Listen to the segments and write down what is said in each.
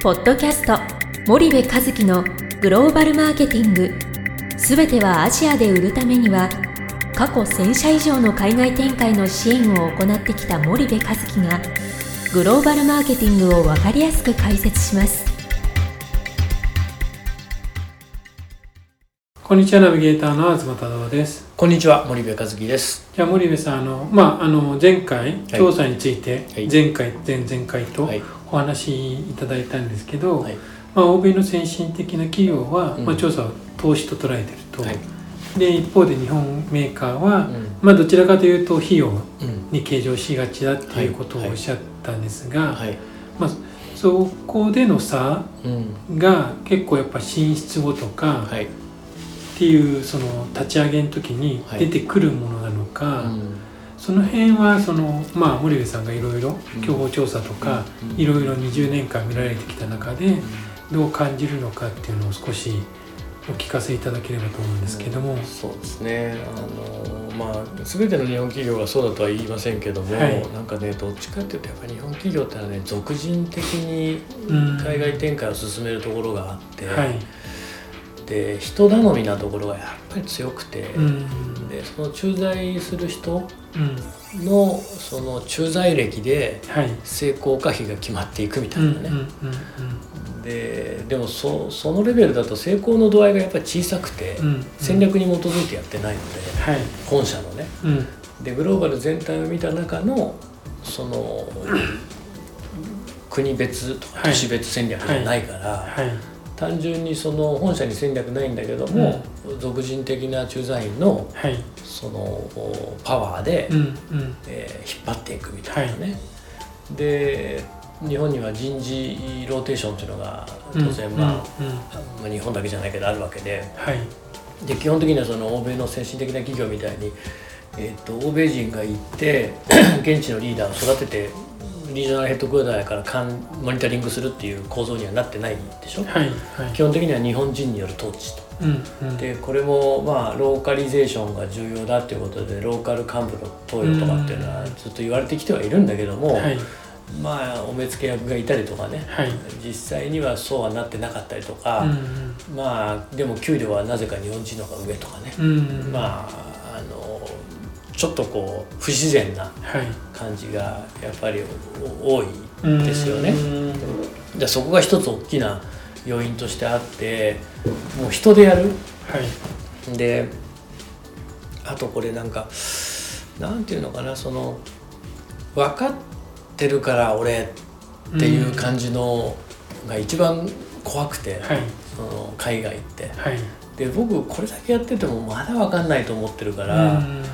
ポッドキャスト森部和樹のグローバルマーケティング。すべてはアジアで売るためには過去1000社以上の海外展開の支援を行ってきた森部和樹がグローバルマーケティングを分かりやすく解説します。こんにちはナビゲーターの東忠夫です。こんにちは森部和樹です。じゃあ森部さんあのまああの前回調査について、はい。前回前々回とはいお話しいただいたんですけど、はい。まあ、欧米の先進的な企業は、うん。まあ、調査を投資と捉えてると、はい。で一方で日本メーカーは、うん。まあ、どちらかというと費用うん。に計上しがちだっていうことをおっしゃったんですが、はい。まあ、そこでの差うん。が結構やっぱ進出後とかはい。っていうその立ち上げの時にはい。出てくるものなのか、うんその辺はそのまあ森部さんがいろいろうん。競合調査とかうん。いろいろ20年間見られてきた中でどう感じるのかっていうのを少しお聞かせいただければと思うんですけども、そうですね。あのまあ全ての日本企業がそうだとは言いませんけども、はい。なんかねどっちかっていうとやっぱり日本企業ってのはね俗人的にうん。海外展開を進めるところがあって、はい、で人頼みなところがやっぱり強くて、うん。でその駐在する人うん。のその駐在歴ではい。成功可否が決まっていくみたいなね、うんででもそそのレベルだと成功の度合いがやっぱり小さくて、戦略に基づいてやってないのではい。本社のね。うん。でグローバル全体を見た中のその 国別とかはい都市別戦略じゃないから、はい単純にその本社に戦略ないんだけども、俗人的な駐在員のはい。そのパワーで、うんうん。えー引っ張っていくみたいなね。で日本には人事ローテーションっていうのが当然、まあうんうん。まあ、日本だけじゃないけどあるわけで。はい。で基本的にはその欧米の先進的な企業みたいに、えー、と欧米人が行って 現地のリーダーを育ててリージョナルヘッドクォーターからかんモニタリングするっていう構造にはなってないでしょ？はいはい。基本的には日本人による統治と。うんうん。でこれもまあローカリゼーションが重要だっていうことでローカル幹部の投与とかっていうのはずっと言われてきてはいるんだけども、はい。まあお目付け役がいたりとかねはい。実際にはそうはなってなかったりとか、うん。まあでも給料はなぜか日本人の方が上とかね、うんうん。まあちょっとこう不自然なはい。感じがやっぱりお多いですよね。うん。でそこが一つ大きな要因としてあってもう人でやる。はい。であとこれなんかなんていうのかなその分かってるから俺っていう感じのが一番怖くて、はい。その海外って。はい。で僕これだけやっててもまだ分かんないと思ってるから、うん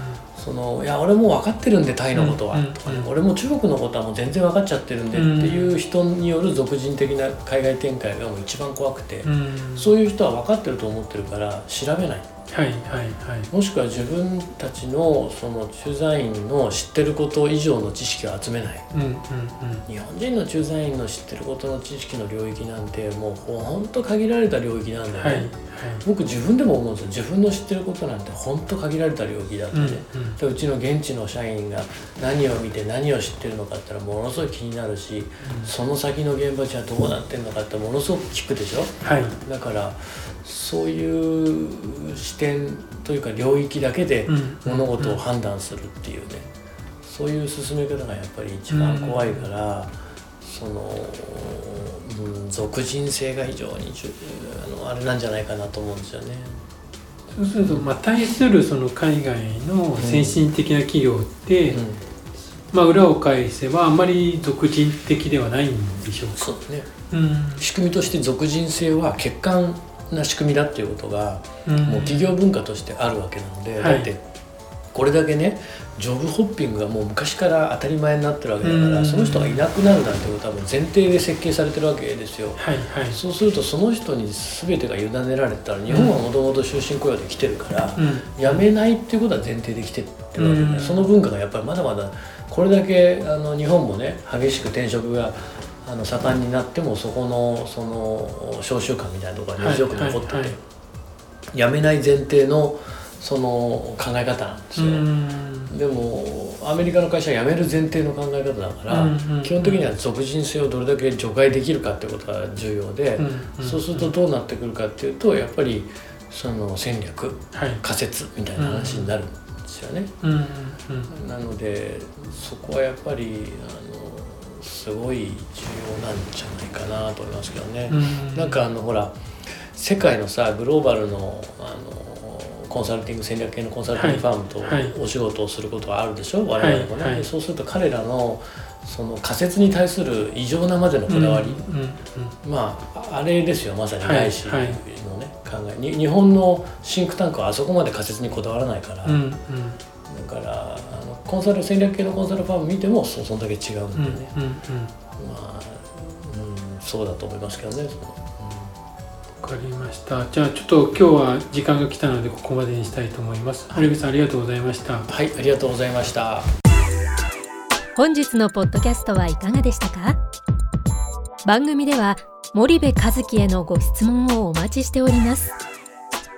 そのいや俺もう分かってるんでタイのことは、うんとかね。うん俺も中国のことはもう全然分かっちゃってるんでっていう人による俗人的な海外展開がもう一番怖くて、うん。そういう人は分かってると思ってるから調べないはいはいはい。もしくは自分たちのその駐在員の知ってること以上の知識を集めない。うんうんうん。日本人の駐在員の知ってることの知識の領域なんてもうほんと限られた領域なんだよね、はいはい。僕自分でも思うんですよ。自分の知ってることなんてほんと限られた領域だって。ね、うんうん。でうちの現地の社員が何を見て何を知ってるのかってのはものすごい気になるし、その先の現場じゃどうなってんのかってものすごく聞くでしょ。はい。だからそういう視点というか領域だけでうん。物事を判断するっていうね、そういう進め方がやっぱり一番怖いから、その、うん、俗人性が非常に重あのあれなんじゃないかなと思うんですよね。そうすると、まあ、対するその海外の先進的な企業って、うん。まあ、裏を返せばあんまり俗人的ではないんでしょうか。そうね。うん。仕組みとして俗人性は欠陥な仕組みだっていうことがうん。もう企業文化としてあるわけなので、はい。だってこれだけねジョブホッピングがもう昔から当たり前になってるわけだかうん。らその人がいなくなるなんてことはもう前提で設計されてるわけですよ。はいはい。そうするとその人に全てが委ねられたら日本はもともと終身雇用で来てるから、うん。辞めないっていうことは前提で来てってるわけで、うん。その文化がやっぱりまだまだこれだけあの日本もね激しく転職があの盛んになってもそこのその召集感みたいなところが根強く残ってて、はいはい。はい辞めない前提のその考え方なんですうよ、ん。でもアメリカの会社は辞める前提の考え方だから、基本的には属人性をどれだけ除外できるかってことが重要で、うんそうするとどうなってくるかっていうとやっぱりその戦略はい。仮説みたいな話になるんですよね。なのでそこはやっぱりあのすごい重要なんじゃないかなと思いますけどね。うん。なんかあのほら世界のさグローバルのあのコンサルティング戦略系のコンサルティングファームとはい。はいお仕事をすることがあるでしょ、我々もね、はい。はいそうすると彼らのその仮説に対する異常なまでのこだわり、うんうんまああれですよまさにはい。外資のね、考え。に日本のシンクタンクはあそこまで仮説にこだわらないから、うんうんだからあのコンサル戦略系のコンサルファーム見てもそそんだけ違うんうんうんでね、うん。まあ、うん、そうだと思いますけどね。その。わかりました。じゃあちょっと今日は時間が来たのでここまでにしたいと思います。森部さんありがとうございました。はい、ありがとうございました。本日のポッドキャストはいかがでしたか？番組では森部和樹へのご質問をお待ちしております